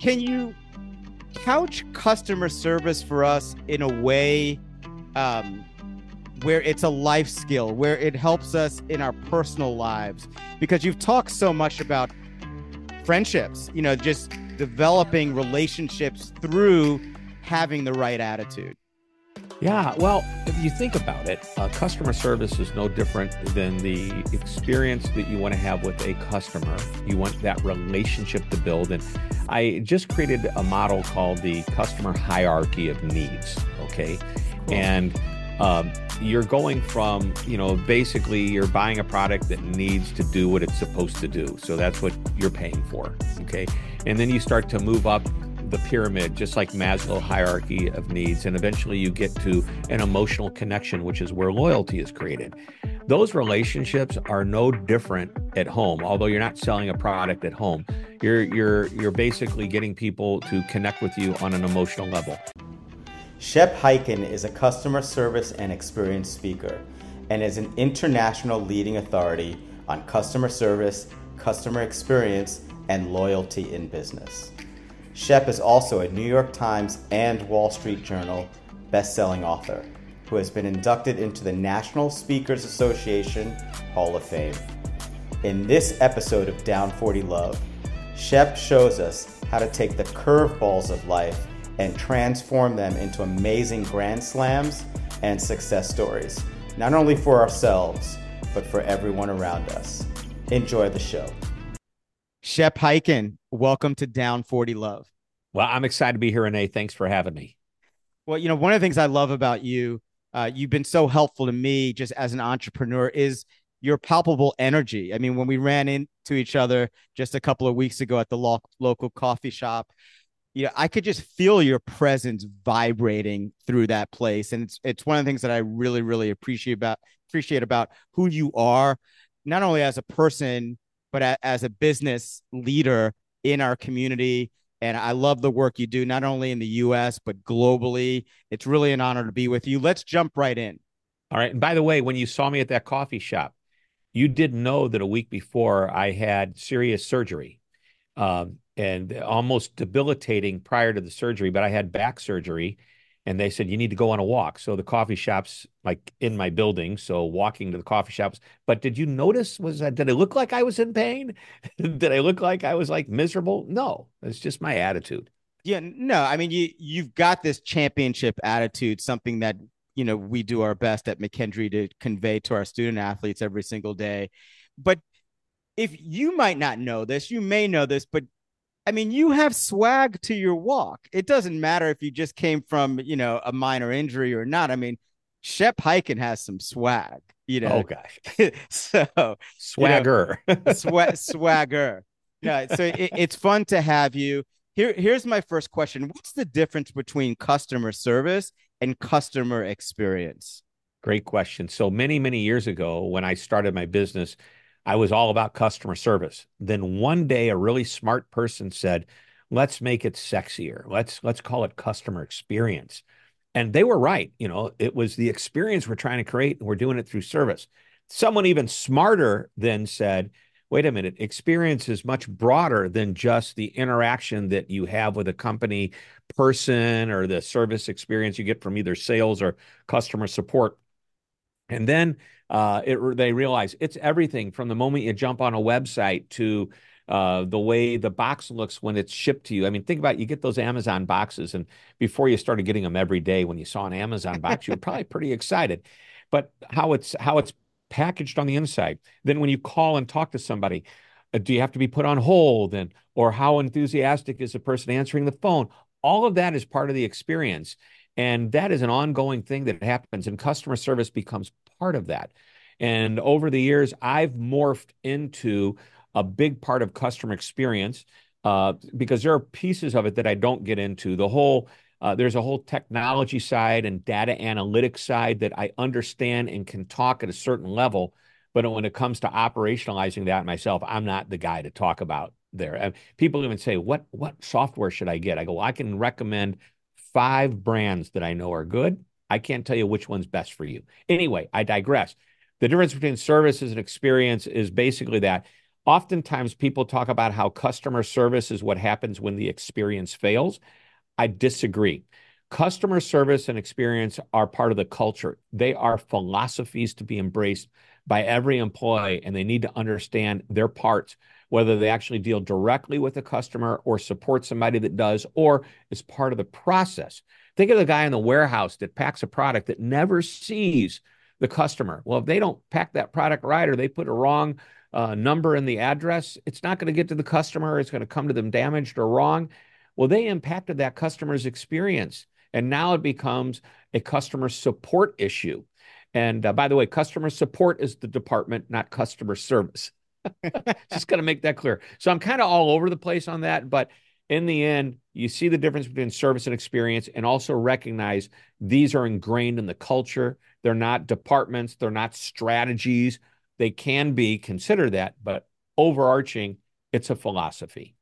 can you couch customer service for us in a way um, where it's a life skill, where it helps us in our personal lives? Because you've talked so much about friendships, you know, just developing relationships through having the right attitude. Yeah, well, if you think about it, uh, customer service is no different than the experience that you want to have with a customer. You want that relationship to build. And I just created a model called the customer hierarchy of needs. Okay. Cool. And um, you're going from, you know, basically you're buying a product that needs to do what it's supposed to do. So that's what you're paying for. Okay. And then you start to move up the pyramid, just like Maslow hierarchy of needs. And eventually you get to an emotional connection, which is where loyalty is created. Those relationships are no different at home, although you're not selling a product at home. You're you're you're basically getting people to connect with you on an emotional level. Shep Hyken is a customer service and experience speaker and is an international leading authority on customer service, customer experience, and loyalty in business. Shep is also a New York Times and Wall Street Journal best-selling author who has been inducted into the National Speakers Association Hall of Fame. In this episode of Down 40 Love, Shep shows us how to take the curveballs of life and transform them into amazing grand slams and success stories, not only for ourselves, but for everyone around us. Enjoy the show. Shep Hyken, welcome to Down 40 Love. Well, I'm excited to be here, René. Thanks for having me. Well, you know, one of the things I love about you, uh, you've been so helpful to me just as an entrepreneur, is your palpable energy. I mean, when we ran into each other just a couple of weeks ago at the lo- local coffee shop, you know, I could just feel your presence vibrating through that place, and it's it's one of the things that I really really appreciate about appreciate about who you are, not only as a person but a, as a business leader in our community. And I love the work you do, not only in the US, but globally. It's really an honor to be with you. Let's jump right in. All right. And by the way, when you saw me at that coffee shop, you didn't know that a week before I had serious surgery um, and almost debilitating prior to the surgery, but I had back surgery and they said you need to go on a walk. So the coffee shops like in my building so walking to the coffee shops. But did you notice was that did it look like i was in pain? Did i look like i was like miserable? No it's just my attitude. Yeah no i mean you you've got this championship attitude something that you know we do our best at McKendree to convey to our student athletes every single day. But if you might not know this you may know this but I mean, you have swag to your walk. It doesn't matter if you just came from, you know, a minor injury or not. I mean, Shep Hyken has some swag, you know. Oh gosh. so swagger. You know, sw- swagger. Yeah. So it, it's fun to have you. Here, here's my first question. What's the difference between customer service and customer experience? Great question. So many, many years ago, when I started my business, I was all about customer service. Then one day a really smart person said, "Let's make it sexier. Let's let's call it customer experience." And they were right, you know, it was the experience we're trying to create and we're doing it through service. Someone even smarter then said, "Wait a minute, experience is much broader than just the interaction that you have with a company person or the service experience you get from either sales or customer support." And then uh, it, they realize it's everything from the moment you jump on a website to uh, the way the box looks when it's shipped to you. I mean, think about it, you get those Amazon boxes, and before you started getting them every day, when you saw an Amazon box, you were probably pretty excited. But how it's how it's packaged on the inside. Then when you call and talk to somebody, uh, do you have to be put on hold? And or how enthusiastic is the person answering the phone? All of that is part of the experience. And that is an ongoing thing that happens, and customer service becomes part of that. And over the years, I've morphed into a big part of customer experience uh, because there are pieces of it that I don't get into. The whole uh, there's a whole technology side and data analytics side that I understand and can talk at a certain level. But when it comes to operationalizing that myself, I'm not the guy to talk about there. And people even say, "What what software should I get?" I go, well, "I can recommend five brands that I know are good. I can't tell you which one's best for you. Anyway, I digress. The difference between services and experience is basically that Oftentimes, people talk about how customer service is what happens when the experience fails. I disagree. Customer service and experience are part of the culture. They are philosophies to be embraced by every employee, and they need to understand their parts, whether they actually deal directly with the customer or support somebody that does, or is part of the process. Think of the guy in the warehouse that packs a product that never sees the customer. Well, if they don't pack that product right or they put a wrong uh, number in the address, it's not going to get to the customer. It's going to come to them damaged or wrong. Well, they impacted that customer's experience. And now it becomes a customer support issue. And uh, by the way, customer support is the department, not customer service. Just got to make that clear. So I'm kind of all over the place on that. But in the end, you see the difference between service and experience, and also recognize these are ingrained in the culture. They're not departments, they're not strategies. They can be, consider that, but overarching, it's a philosophy.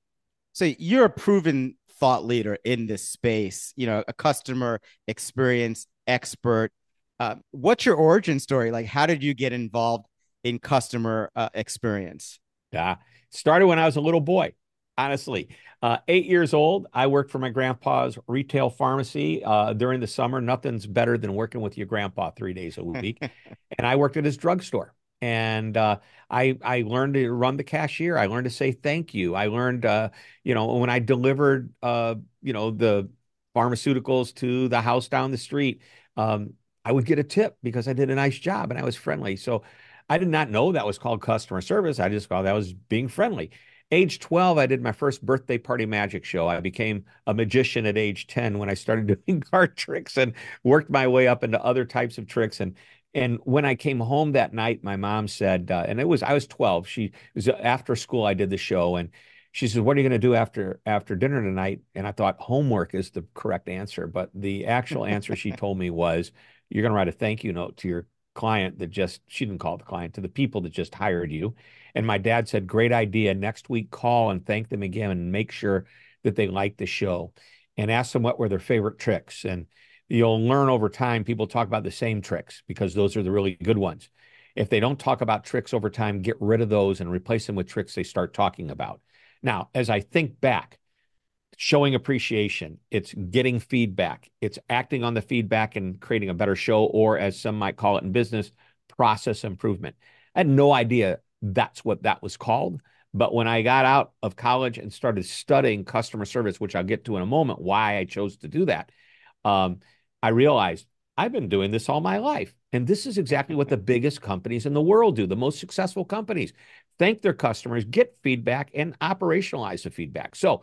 So you're a proven thought leader in this space, you know, a customer experience expert. Uh, what's your origin story? Like, how did you get involved in customer uh, experience? Yeah, started when I was a little boy. Honestly, uh, eight years old, I worked for my grandpa's retail pharmacy uh, during the summer. Nothing's better than working with your grandpa three days a week. and I worked at his drugstore and uh, I I learned to run the cashier. I learned to say thank you. I learned, uh, you know, when I delivered, uh, you know, the pharmaceuticals to the house down the street, um, I would get a tip because I did a nice job and I was friendly. So I did not know that was called customer service. I just thought that was being friendly. Age 12, I did my first birthday party magic show. I became a magician at age 10 when I started doing card tricks and worked my way up into other types of tricks. And and when I came home that night, my mom said, uh, and it was I was 12. She was after school. I did the show, and she said, "What are you going to do after after dinner tonight?" And I thought homework is the correct answer, but the actual answer she told me was, "You're going to write a thank you note to your client that just she didn't call the client to the people that just hired you." And my dad said, "Great idea. Next week, call and thank them again, and make sure that they like the show, and ask them what were their favorite tricks." And you'll learn over time people talk about the same tricks because those are the really good ones. If they don't talk about tricks over time, get rid of those and replace them with tricks they start talking about. Now, as I think back, showing appreciation, it's getting feedback, it's acting on the feedback and creating a better show, or as some might call it in business, process improvement. I had no idea that's what that was called. But when I got out of college and started studying customer service, which I'll get to in a moment, why I chose to do that, um, I realized I've been doing this all my life. And this is exactly what the biggest companies in the world do, the most successful companies. Thank their customers, get feedback, and operationalize the feedback. So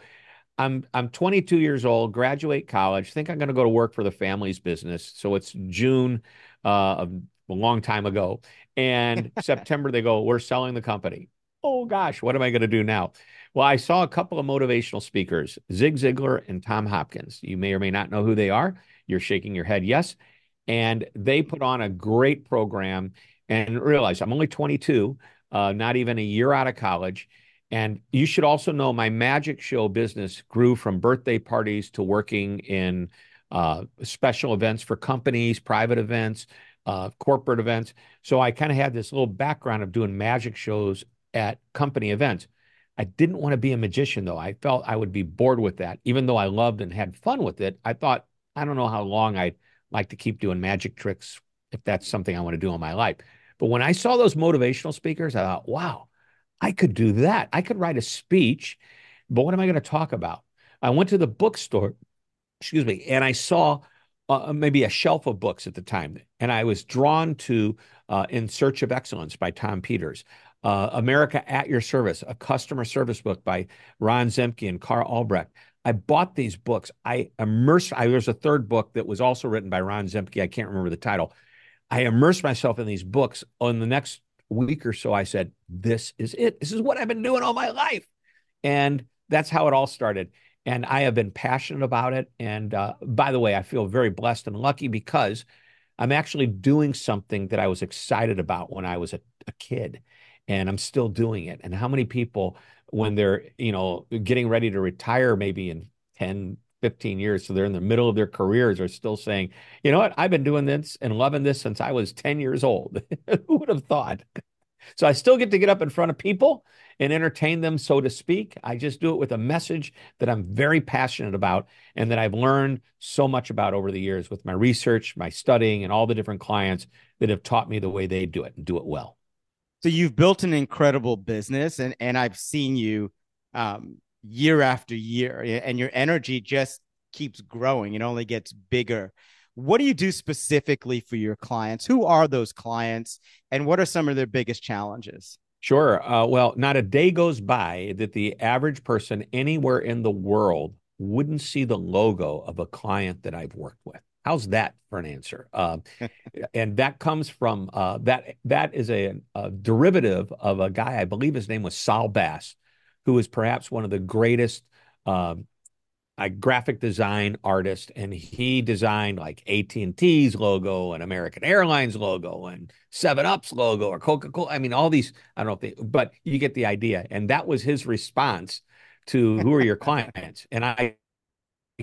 I'm I'm 22 years old, graduate college, think I'm going to go to work for the family's business. So it's June uh, of a long time ago. And September, they go, We're selling the company. Oh gosh, what am I going to do now? Well, I saw a couple of motivational speakers, Zig Ziglar and Tom Hopkins. You may or may not know who they are. You're shaking your head, yes. And they put on a great program and realize I'm only 22, uh, not even a year out of college. And you should also know my magic show business grew from birthday parties to working in uh, special events for companies, private events, uh, corporate events. So I kind of had this little background of doing magic shows at company events. I didn't want to be a magician, though. I felt I would be bored with that. Even though I loved and had fun with it, I thought I don't know how long I'd like to keep doing magic tricks if that's something I want to do in my life. But when I saw those motivational speakers, I thought, wow, I could do that. I could write a speech, but what am I going to talk about? I went to the bookstore, excuse me, and I saw uh, maybe a shelf of books at the time, and I was drawn to uh, In Search of Excellence by Tom Peters. Uh, America at Your Service, a customer service book by Ron Zemke and Karl Albrecht. I bought these books. I immersed. I, there's a third book that was also written by Ron Zemke. I can't remember the title. I immersed myself in these books. On the next week or so, I said, "This is it. This is what I've been doing all my life," and that's how it all started. And I have been passionate about it. And uh, by the way, I feel very blessed and lucky because I'm actually doing something that I was excited about when I was a, a kid, and I'm still doing it. And how many people when they're you know getting ready to retire maybe in 10 15 years so they're in the middle of their careers are still saying you know what i've been doing this and loving this since i was 10 years old who would have thought so i still get to get up in front of people and entertain them, so to speak. I just do it with a message that I'm very passionate about and that I've learned so much about over the years with my research, my studying, and all the different clients that have taught me the way they do it and do it well. So you've built an incredible business, and and I've seen you um, year after year, and your energy just keeps growing. It only gets bigger. What do you do specifically for your clients? Who are those clients, and what are some of their biggest challenges? Sure. Uh, well, not a day goes by that the average person anywhere in the world wouldn't see the logo of a client that I've worked with. How's that for an answer? Uh, and that comes from uh, that. That is a, a, derivative of a guy. I believe his name was Saul Bass, who is perhaps one of the greatest um, a graphic design artist, and he designed like AT and T's logo and American Airlines logo and Seven Up's logo or Coca Cola. I mean, all these. I don't know if they, but you get the idea. And that was his response to who are your clients. And I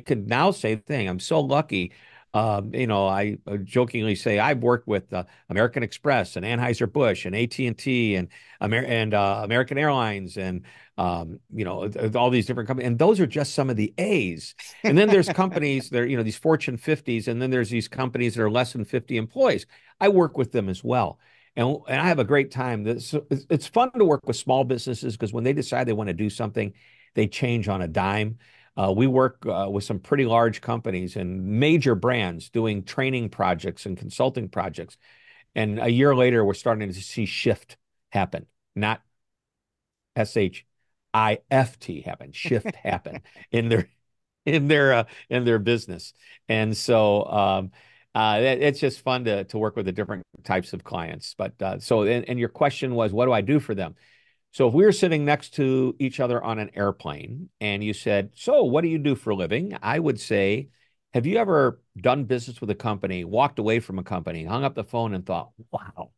could now say the thing. I'm so lucky um, you know, I jokingly say I've worked with uh, American Express and Anheuser Busch and AT and T and Amer- and uh, American Airlines and um, you know all these different companies, and those are just some of the A's. And then there's companies that are, you know these Fortune 50s, and then there's these companies that are less than 50 employees. I work with them as well. And, and I have a great time. It's, it's fun to work with small businesses because when they decide they want to do something, they change on a dime. Uh, we work uh, with some pretty large companies and major brands doing training projects and consulting projects. And a year later, we're starting to see shift happen, not S H I F T happen, shift happen in their in their uh, in their business. And so um, uh, it, it's just fun to to work with the different types of clients. But uh, so and, and your question was, what do I do for them? So if we were sitting next to each other on an airplane and you said, So what do you do for a living? I would say, Have you ever done business with a company, walked away from a company, hung up the phone and thought, Wow,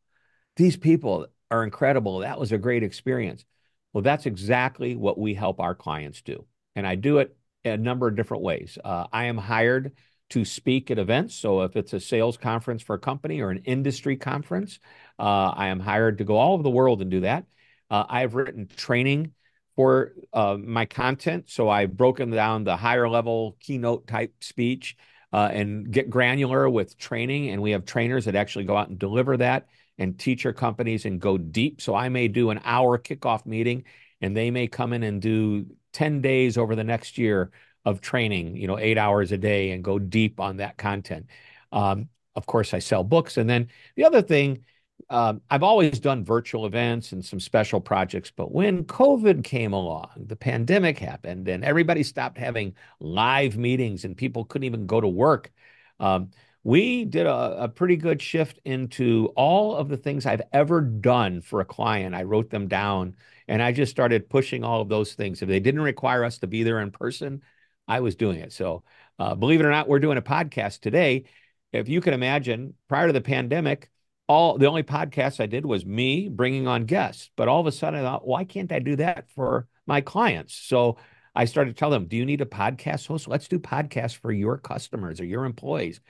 these people are incredible. That was a great experience. Well, that's exactly what we help our clients do. And I do it a number of different ways. Uh, I am hired to speak at events. So if it's a sales conference for a company or an industry conference, uh, I am hired to go all over the world and do that. Uh, I've written training for uh, my content. So I've broken down the higher level keynote type speech uh, and get granular with training. And we have trainers that actually go out and deliver that and teach our companies and go deep. So I may do an hour kickoff meeting and they may come in and do 10 days over the next year of training, you know, eight hours a day and go deep on that content. Um, of course, I sell books. And then the other thing um, I've always done virtual events and some special projects, but when COVID came along, the pandemic happened, and everybody stopped having live meetings, and people couldn't even go to work. Um, we did a, a, pretty good shift into all of the things I've ever done for a client. I wrote them down, and I just started pushing all of those things. If they didn't require us to be there in person, I was doing it. So, uh, believe it or not, we're doing a podcast today. If you can imagine, prior to the pandemic all the only podcast I did was me bringing on guests. But all of a sudden, I thought, why can't I do that for my clients? So I started to tell them, do you need a podcast host? Let's do podcasts for your customers or your employees.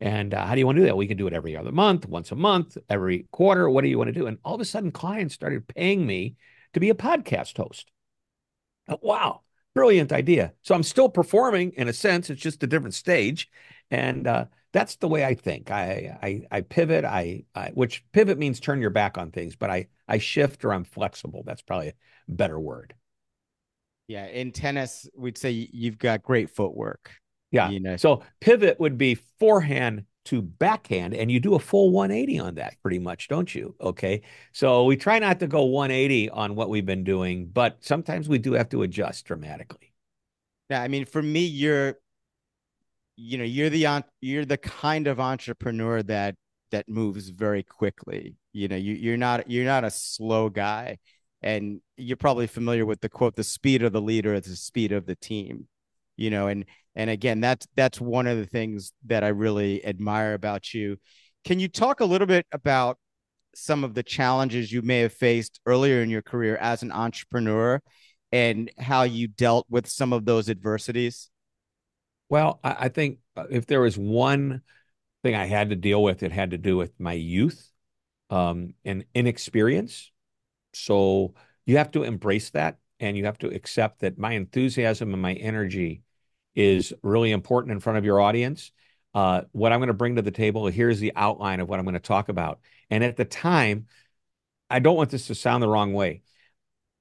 And uh, how do you want to do that? We can do it every other month, once a month, every quarter. What do you want to do? And all of a sudden, clients started paying me to be a podcast host. wow, brilliant idea. So I'm still performing in a sense. It's just a different stage. And uh, that's the way I think. I I, I pivot. I, I, which pivot means turn your back on things, but I I shift or I'm flexible. That's probably a better word. Yeah, in tennis, we'd say you've got great footwork. Yeah. You know. So pivot would be forehand to backhand, and you do a full 180 on that, pretty much, don't you? Okay. So we try not to go 180 on what we've been doing, but sometimes we do have to adjust dramatically. Yeah, I mean, for me, you're you know you're the you're the kind of entrepreneur that that moves very quickly. You know you, you're not you're not a slow guy. And you're probably familiar with the quote the speed of the leader is the speed of the team. You know and and again that's that's one of the things that i really admire about you. Can you talk a little bit about some of the challenges you may have faced earlier in your career as an entrepreneur and how you dealt with some of those adversities well, I, I think uh, if there was one thing I had to deal with, it had to do with my youth um, and inexperience. So you have to embrace that and you have to accept that my enthusiasm and my energy is really important in front of your audience. Uh, what I'm going to bring to the table, here's the outline of what I'm going to talk about. And at the time, I don't want this to sound the wrong way.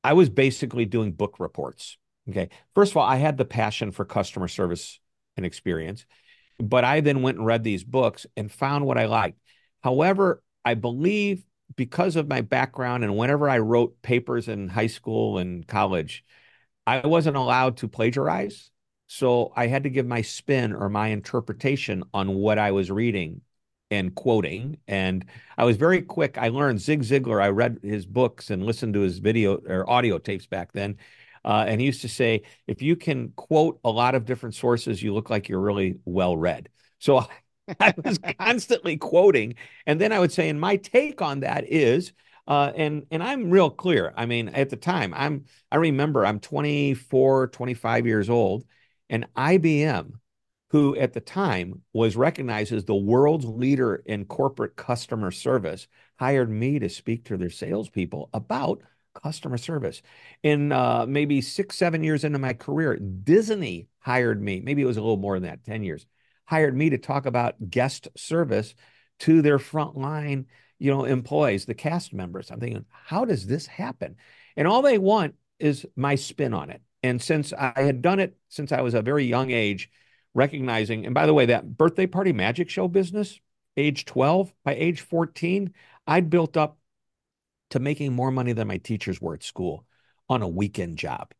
I was basically doing book reports. Okay. First of all, I had the passion for customer service and experience, but I then went and read these books and found what I liked. However, I believe because of my background and whenever I wrote papers in high school and college, I wasn't allowed to plagiarize. So I had to give my spin or my interpretation on what I was reading and quoting. And I was very quick. I learned Zig Ziglar. I read his books and listened to his video or audio tapes back then. Uh, and he used to say, if you can quote a lot of different sources, you look like you're really well read. So I was constantly quoting. And then I would say, and my take on that is, uh, and and I'm real clear. I mean, at the time, I'm I remember I'm 24, 25 years old, and IBM, who at the time was recognized as the world's leader in corporate customer service, hired me to speak to their salespeople about customer service. In uh, maybe six, seven years into my career, Disney hired me. Maybe it was a little more than that, 10 years hired me to talk about guest service to their frontline, you know, employees, the cast members. I'm thinking, how does this happen? And all they want is my spin on it. And since I had done it since I was a very young age, recognizing, and by the way, that birthday party magic show business, age 12, by age 14, I'd built up to making more money than my teachers were at school on a weekend job.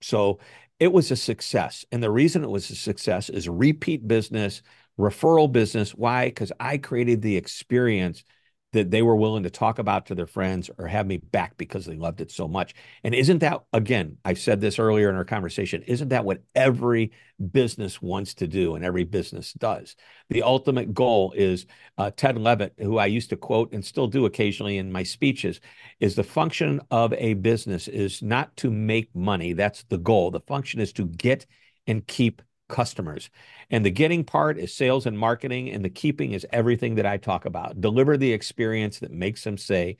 So it was a success. And the reason it was a success is repeat business, referral business. Why? Because I created the experience that they were willing to talk about to their friends or have me back because they loved it so much. And isn't that, again, I said this earlier in our conversation, isn't that what every business wants to do and every business does? The ultimate goal is uh, Ted Levitt, who I used to quote and still do occasionally in my speeches, is the function of a business is not to make money. That's the goal. The function is to get and keep customers. And the getting part is sales and marketing, and the keeping is everything that I talk about. Deliver the experience that makes them say,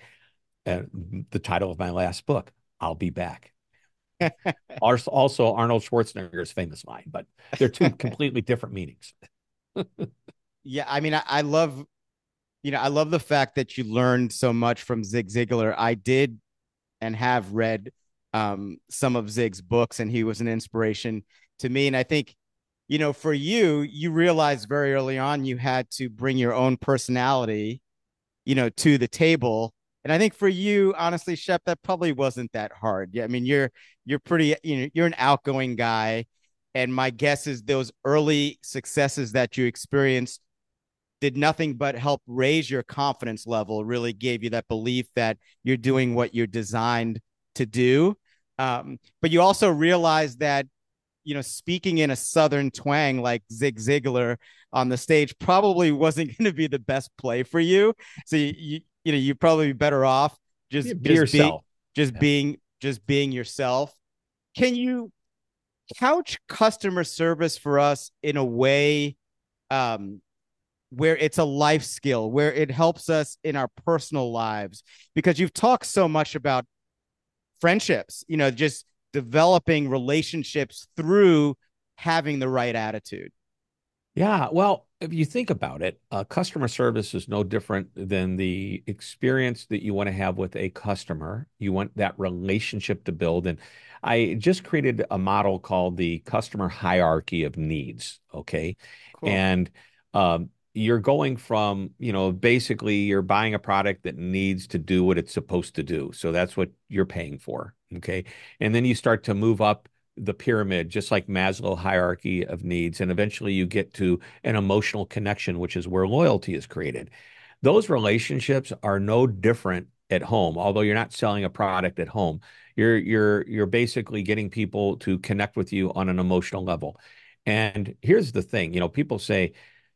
uh, the title of my last book, I'll be back. also, Arnold Schwarzenegger's famous line, but they're two completely different meanings. yeah, I mean, I, I love, you know, I love the fact that you learned so much from Zig Ziglar. I did and have read um, some of Zig's books, and he was an inspiration to me. And I think you know, for you, you realized very early on you had to bring your own personality, you know, to the table. And I think for you, honestly, Shep, that probably wasn't that hard. Yeah, I mean, you're you're pretty, you know, you're an outgoing guy. And my guess is those early successes that you experienced did nothing but help raise your confidence level, really gave you that belief that you're doing what you're designed to do. Um, but you also realized that you know, speaking in a Southern twang like Zig Ziglar on the stage probably wasn't going to be the best play for you. So you, you, you know, you'd probably be better off just, be just yourself, be, just yeah. being, just being yourself. Can you couch customer service for us in a way, um, where it's a life skill, where it helps us in our personal lives? Because you've talked so much about friendships, you know, just developing relationships through having the right attitude. Yeah, well, if you think about it, uh, customer service is no different than the experience that you want to have with a customer. You want that relationship to build. And I just created a model called the customer hierarchy of needs. Okay. Cool. And um, you're going from, you know, basically you're buying a product that needs to do what it's supposed to do. So that's what you're paying for. Okay. And then you start to move up the pyramid, just like Maslow hierarchy of needs. And eventually you get to an emotional connection, which is where loyalty is created. Those relationships are no different at home, although you're not selling a product at home. You're you're you're basically getting people to connect with you on an emotional level. And here's the thing, you know, people say,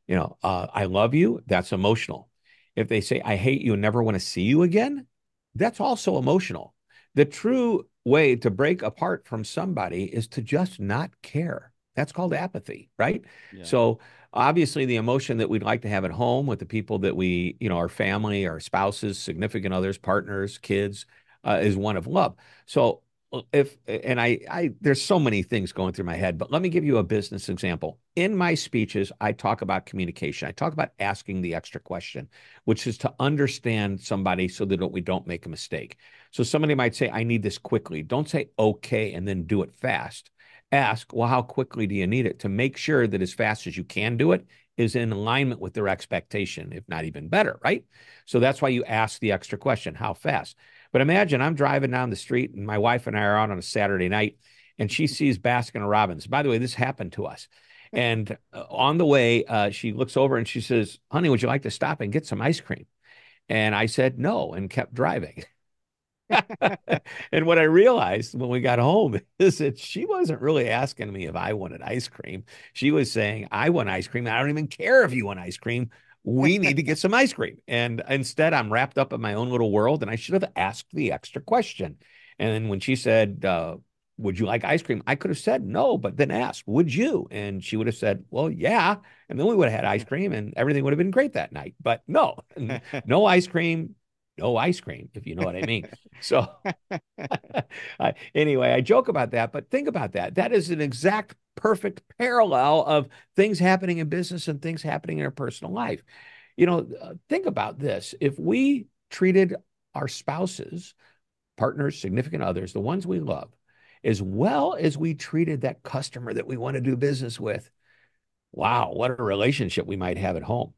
you know, uh, I love you, that's emotional. If they say, I hate you and never want to see you again, that's also emotional. The true way to break apart from somebody is to just not care. That's called apathy, right? Yeah. So obviously the emotion that we'd like to have at home with the people that we, you know, our family, our spouses, significant others, partners, kids, uh, is one of love. So if and I I there's so many things going through my head, but let me give you a business example. In my speeches, I talk about communication. I talk about asking the extra question, which is to understand somebody so that we don't make a mistake. So somebody might say, I need this quickly. Don't say okay and then do it fast. Ask, well, how quickly do you need it to make sure that as fast as you can do it is in alignment with their expectation, if not even better, right? So that's why you ask the extra question, how fast? But imagine I'm driving down the street and my wife and I are out on a Saturday night and she sees Baskin Robbins. By the way, this happened to us. And uh, on the way, uh, she looks over and she says, Honey, would you like to stop and get some ice cream? And I said no and kept driving. and what I realized when we got home is that she wasn't really asking me if I wanted ice cream. She was saying, I want ice cream. I don't even care if you want ice cream we need to get some ice cream. And instead, I'm wrapped up in my own little world, and I should have asked the extra question. And then when she said, uh, Would you like ice cream? I could have said no, but then asked, Would you? And she would have said, Well, yeah. And then we would have had ice cream and everything would have been great that night. But no, no ice cream, no ice cream, if you know what I mean. So, uh, anyway, I joke about that, but think about that. That is an exact perfect parallel of things happening in business and things happening in our personal life. You know, uh, think about this. If we treated our spouses, partners, significant others, the ones we love, as well as we treated that customer that we want to do business with, wow, what a relationship we might have at home.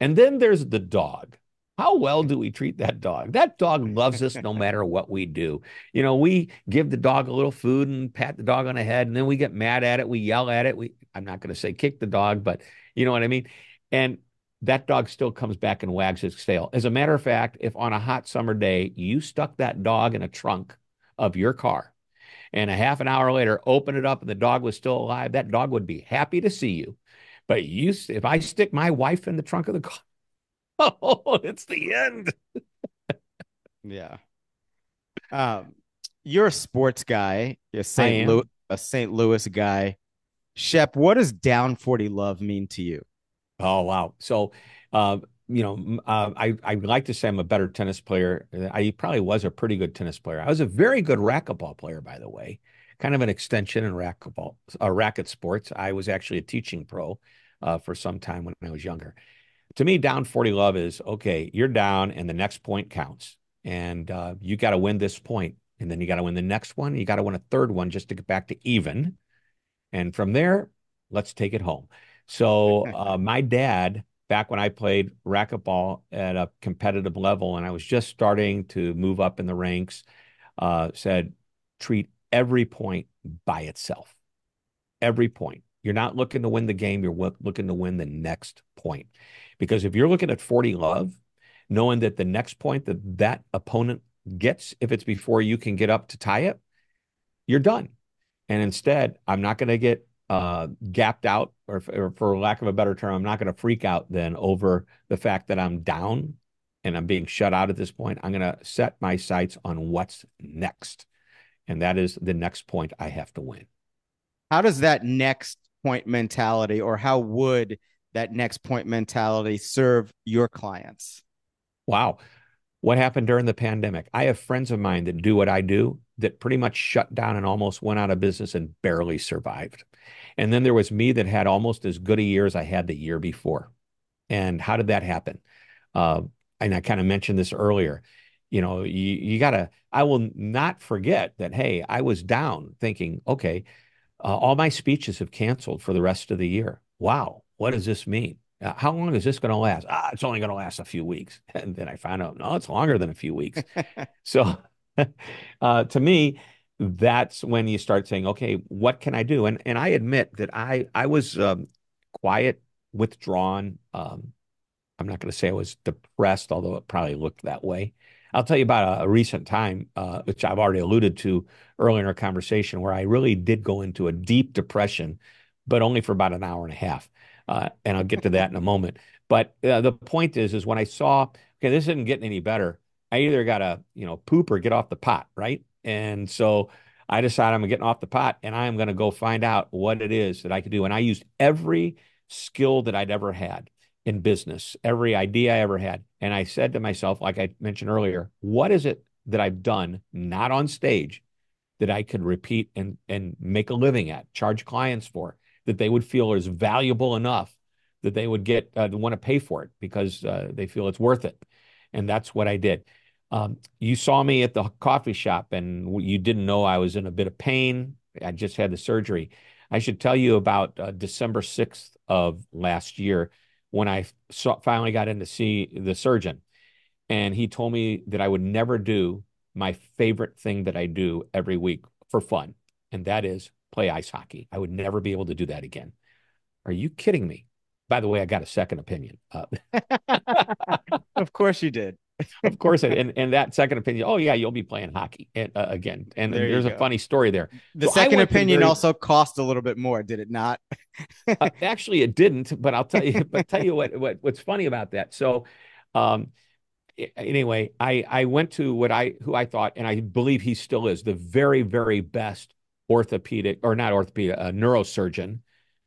And then there's the dog. How well do we treat that dog? That dog loves us no matter what we do. You know, we give the dog a little food and pat the dog on the head, and then we get mad at it. We yell at it. We I'm not going to say kick the dog, but you know what I mean. And that dog still comes back and wags its tail. As a matter of fact, if on a hot summer day you stuck that dog in a trunk of your car and a half an hour later open it up and the dog was still alive, that dog would be happy to see you. But you, if I stick my wife in the trunk of the car, oh, it's the end. yeah. Um, you're a sports guy. You're a St. Louis, a St. Louis guy. Shep, what does down 40 love mean to you? Oh, wow. So, uh, you know, uh, I I like to say I'm a better tennis player. I probably was a pretty good tennis player. I was a very good racquetball player, by the way, kind of an extension in racquetball, uh, racket sports. I was actually a teaching pro uh, for some time when I was younger to me, down 40 love is okay, you're down and the next point counts. And uh, you got to win this point, And then you got to win the next one. You got to win a third one just to get back to even. And from there, let's take it home. So uh, my dad, back when I played racquetball at a competitive level and I was just starting to move up in the ranks, uh, said, treat every point by itself. Every point. You're not looking to win the game. You're looking to win the next point. Because if you're looking at 40 love, knowing that the next point that that opponent gets, if it's before you can get up to tie it, you're done. And instead, I'm not going to get uh, gapped out, or, or, for lack of a better term, I'm not going to freak out then over the fact that I'm down and I'm being shut out at this point. I'm going to set my sights on what's next. And that is the next point I have to win. How does that next point mentality, or how would that next point mentality serve your clients? Wow. What happened during the pandemic? I have friends of mine that do what I do that pretty much shut down and almost went out of business and barely survived. And then there was me that had almost as good a year as I had the year before. And how did that happen? Uh, and I kind of mentioned this earlier. You know, you, you got to, I will not forget that, hey, I was down thinking, okay, uh, all my speeches have canceled for the rest of the year. Wow what does this mean? Uh, how long is this going to last? Ah, it's only going to last a few weeks. And then I found out, no, it's longer than a few weeks. so uh, to me, that's when you start saying, okay, what can I do? And and I admit that I I was um, quiet, withdrawn. Um, I'm not going to say I was depressed, although it probably looked that way. I'll tell you about a, a recent time, uh, which I've already alluded to earlier in our conversation, where I really did go into a deep depression, but only for about an hour and a half. Uh, and I'll get to that in a moment. But uh, the point is, is when I saw, okay, this isn't getting any better. I either got to, you know, poop or get off the pot, right? And so I decided I'm getting off the pot and I am going to go find out what it is that I could do. And I used every skill that I'd ever had in business, every idea I ever had. And I said to myself, like I mentioned earlier, what is it that I've done, not on stage, that I could repeat and and make a living at, charge clients for, that they would feel is valuable enough that they would get uh, want to pay for it because uh, they feel it's worth it, and that's what I did. Um, you saw me at the coffee shop, and you didn't know I was in a bit of pain. I just had the surgery. I should tell you about uh, December 6th of last year when I saw, finally got in to see the surgeon. And he told me that I would never do my favorite thing that I do every week for fun, and that is play ice hockey. I would never be able to do that again. Are you kidding me? By the way, I got a second opinion. Uh, of course you did. of course, and and that second opinion. Oh yeah, you'll be playing hockey and, uh, again. And there there's a funny story there. The so second opinion very, also cost a little bit more, did it not? uh, actually, it didn't. But I'll tell you. But tell you what, what what's funny about that. So, um, anyway, I I went to what I who I thought, and I believe he still is the very very best orthopedic or not orthopedic, a neurosurgeon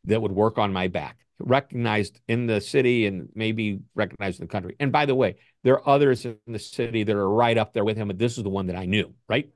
that would work on my back recognized in the city and maybe recognized in the country. And by the way, there are others in the city that are right up there with him, but this is the one that I knew, right?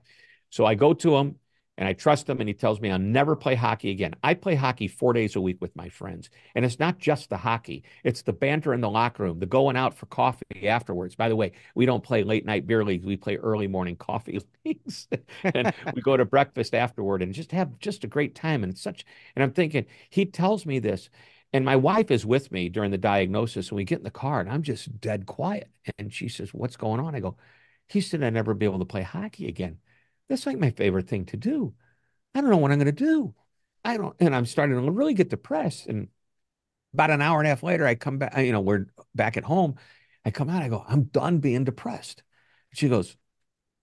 So I go to him and I trust him, and he tells me I'll never play hockey again. I play hockey four days a week with my friends, and it's not just the hockey; it's the banter in the locker room, the going out for coffee afterwards. By the way, we don't play late night beer leagues; we play early morning coffee leagues, and we go to breakfast afterward and just have just a great time. And such, and I'm thinking he tells me this, and my wife is with me during the diagnosis, and we get in the car, and I'm just dead quiet. And she says, What's going on? I go, He said I'd never be able to play hockey again. That's like my favorite thing to do. I don't know what I'm going to do. I don't, and I'm starting to really get depressed. And about an hour and a half later, I come back, you know, we're back at home. I come out, I go, I'm done being depressed. She goes,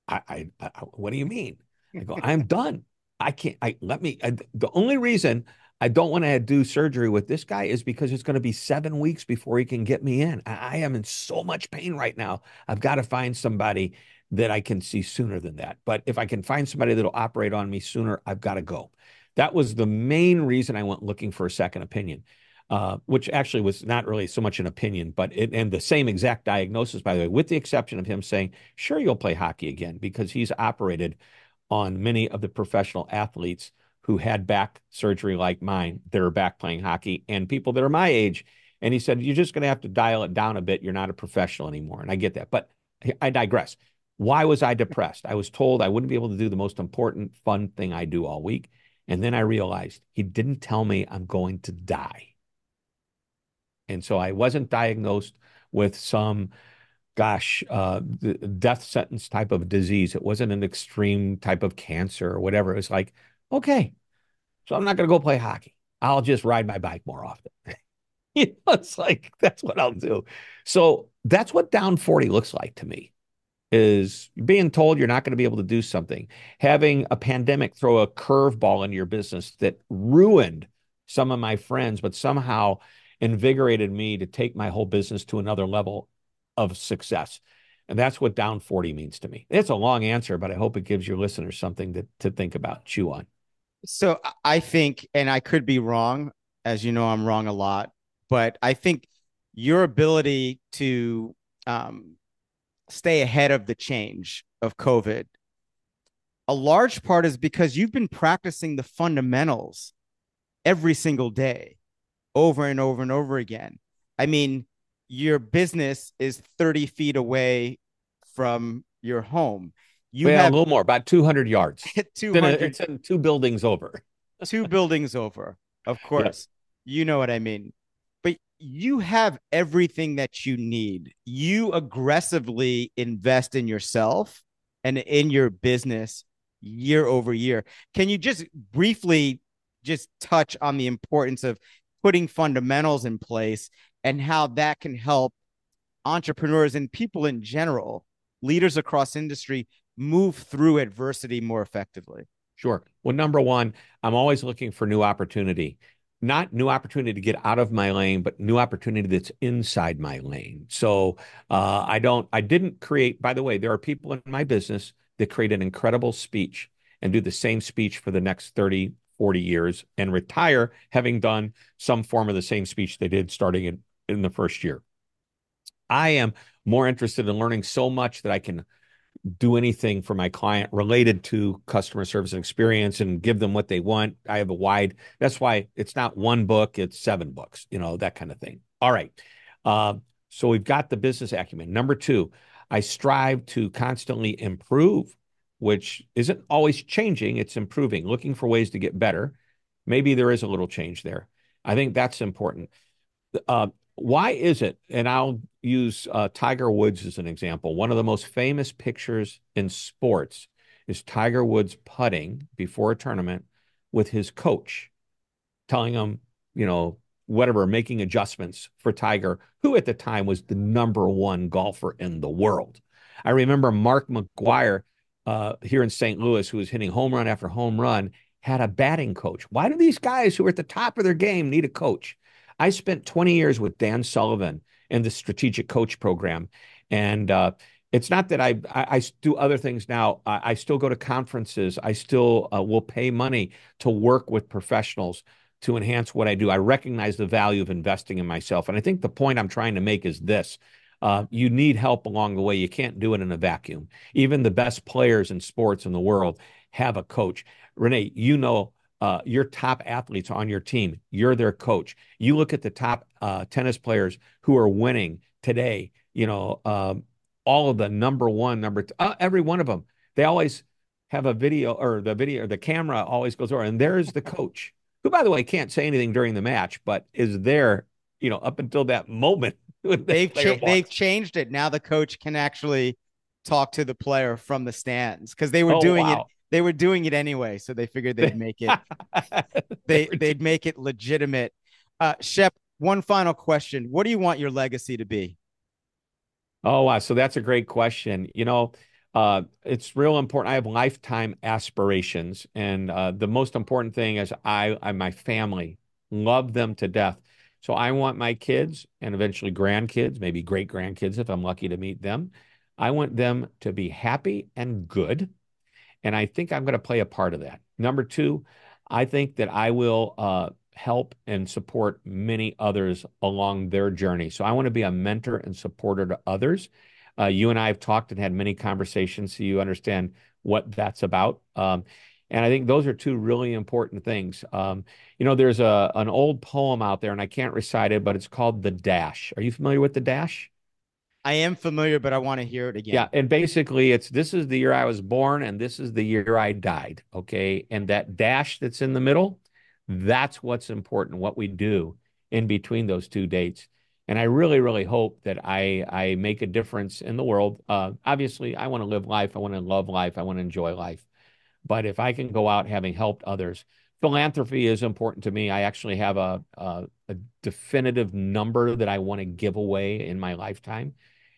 I, I, I what do you mean? I go, I'm done. I can't, I let me, I, the only reason I don't want to do surgery with this guy is because it's going to be seven weeks before he can get me in. I, I am in so much pain right now. I've got to find somebody that I can see sooner than that. But if I can find somebody that'll operate on me sooner, I've got to go. That was the main reason I went looking for a second opinion, uh, which actually was not really so much an opinion, but it, and the same exact diagnosis, by the way, with the exception of him saying, sure, you'll play hockey again, because he's operated on many of the professional athletes who had back surgery like mine that are back playing hockey and people that are my age. And he said, You're just going to have to dial it down a bit. You're not a professional anymore. And I get that. But I digress. Why was I depressed? I was told I wouldn't be able to do the most important, fun thing I do all week. And then I realized he didn't tell me I'm going to die. And so I wasn't diagnosed with some, gosh, uh, death sentence type of disease. It wasn't an extreme type of cancer or whatever. It was like, Okay. So I'm not going to go play hockey. I'll just ride my bike more often. you know, it's like that's what I'll do. So that's what down 40 looks like to me is being told you're not going to be able to do something, having a pandemic throw a curveball into your business that ruined some of my friends, but somehow invigorated me to take my whole business to another level of success. And that's what down 40 means to me. It's a long answer, but I hope it gives your listeners something to, to think about, chew on. So I think, and I could be wrong, as you know, I'm wrong a lot, but I think your ability to um, stay ahead of the change of COVID, a large part is because you've been practicing the fundamentals every single day, over and over and over again. I mean, your business is 30 feet away from your home. You well, have a little more, about 200 yards. 200, it's in two buildings over. two buildings over, of course. You know what I mean. You have everything that you need. You aggressively invest in yourself and in your business year over year. Can you just briefly just touch on the importance of putting fundamentals in place and how that can help entrepreneurs and people in general, leaders across industry move through adversity more effectively? Sure. Well, number one, I'm always looking for new opportunity, not new opportunity to get out of my lane, but new opportunity that's inside my lane. So uh, I don't, I didn't create, by the way, there are people in my business that create an incredible speech and do the same speech for the next 30, 40 years and retire having done some form of the same speech they did starting in, in the first year. I am more interested in learning so much that I can do anything for my client related to customer service and experience and give them what they want. I have a wide, that's why it's not one book, it's seven books, you know, that kind of thing. All right. Uh, so we've got the business acumen. Number two, I strive to constantly improve, which isn't always changing, it's improving, looking for ways to get better. Maybe there is a little change there. I think that's important. Uh, why is it? And I'll use uh, Tiger Woods as an example. One of the most famous pictures in sports is Tiger Woods putting before a tournament with his coach, telling him, you know, whatever, making adjustments for Tiger, who at the time was the number one golfer in the world. I remember Mark McGwire uh, here in St. Louis, who was hitting home run after home run, had a batting coach. Why do these guys who are at the top of their game need a coach? I spent 20 years with Dan Sullivan in the strategic coach program. And uh, it's not that I, I, I do other things now. I, I, still go to conferences. I still uh, will pay money to work with professionals to enhance what I do. I recognize the value of investing in myself. And I think the point I'm trying to make is this. Uh, you need help along the way. You can't do it in a vacuum. Even the best players in sports in the world have a coach. René, you know uh, your top athletes on your team. You're their coach. You look at the top uh, tennis players who are winning today. You know, um, all of the number one, number two, uh, every one of them. They always have a video or the video or the camera always goes over, and there's the coach who, by the way, can't say anything during the match, but is there, you know, up until that moment. they've cha- they've changed it now. The coach can actually talk to the player from the stands because they were oh, doing wow. it. They were doing it anyway, so they figured they'd make it. they they'd make it legitimate. Uh, Shep, one final question: What do you want your legacy to be? Oh wow, so that's a great question. You know, uh, it's real important. I have lifetime aspirations, and uh, the most important thing is I, I, my family, love them to death. So I want my kids and eventually grandkids, maybe great grandkids if I'm lucky to meet them. I want them to be happy and good, and I think I'm going to play a part of that. Number two, I think that I will uh, help and support many others along their journey. So I want to be a mentor and supporter to others. Uh, you and I have talked and had many conversations, so you understand what that's about. Um, and I think those are two really important things. Um, you know, there's a an old poem out there, and I can't recite it, but it's called "The Dash." Are you familiar with the Dash? I am familiar, but I want to hear it again. Yeah, and basically, it's this is the year I was born, and this is the year I died. Okay, and that dash that's in the middle, that's what's important. What we do in between those two dates and I really, really hope that I I make a difference in the world. Uh, obviously, I want to live life. I want to love life. I want to enjoy life. But if I can go out having helped others, philanthropy is important to me. I actually have a a, a definitive number that I want to give away in my lifetime,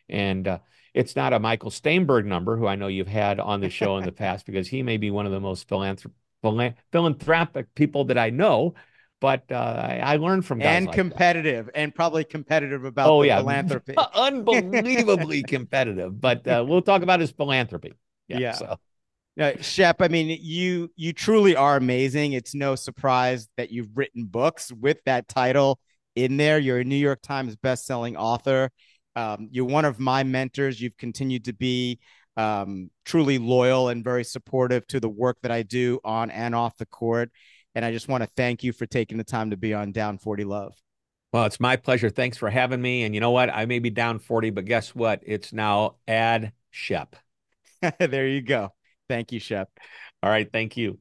and uh, it's not a Michael Steinberg number, who I know you've had on the show in the past, because he may be one of the most philanthrop- philanthropic people that I know but uh, I, I, learned from guys and like competitive that. and probably competitive about oh yeah philanthropy unbelievably competitive but uh, we'll talk about his philanthropy yeah, yeah. so Shep, I mean, you you truly are amazing. It's no surprise that you've written books with that title in there. You're a New York Times best-selling author. Um, you're one of my mentors. You've continued to be um, truly loyal and very supportive to the work that I do on and off the court. And I just want to thank you for taking the time to be on Down 40 Love. Well, it's my pleasure. Thanks for having me. And you know what? I may be down 40, but guess what? It's now Ad Shep. there you go. Thank you, Shep. All right. Thank you.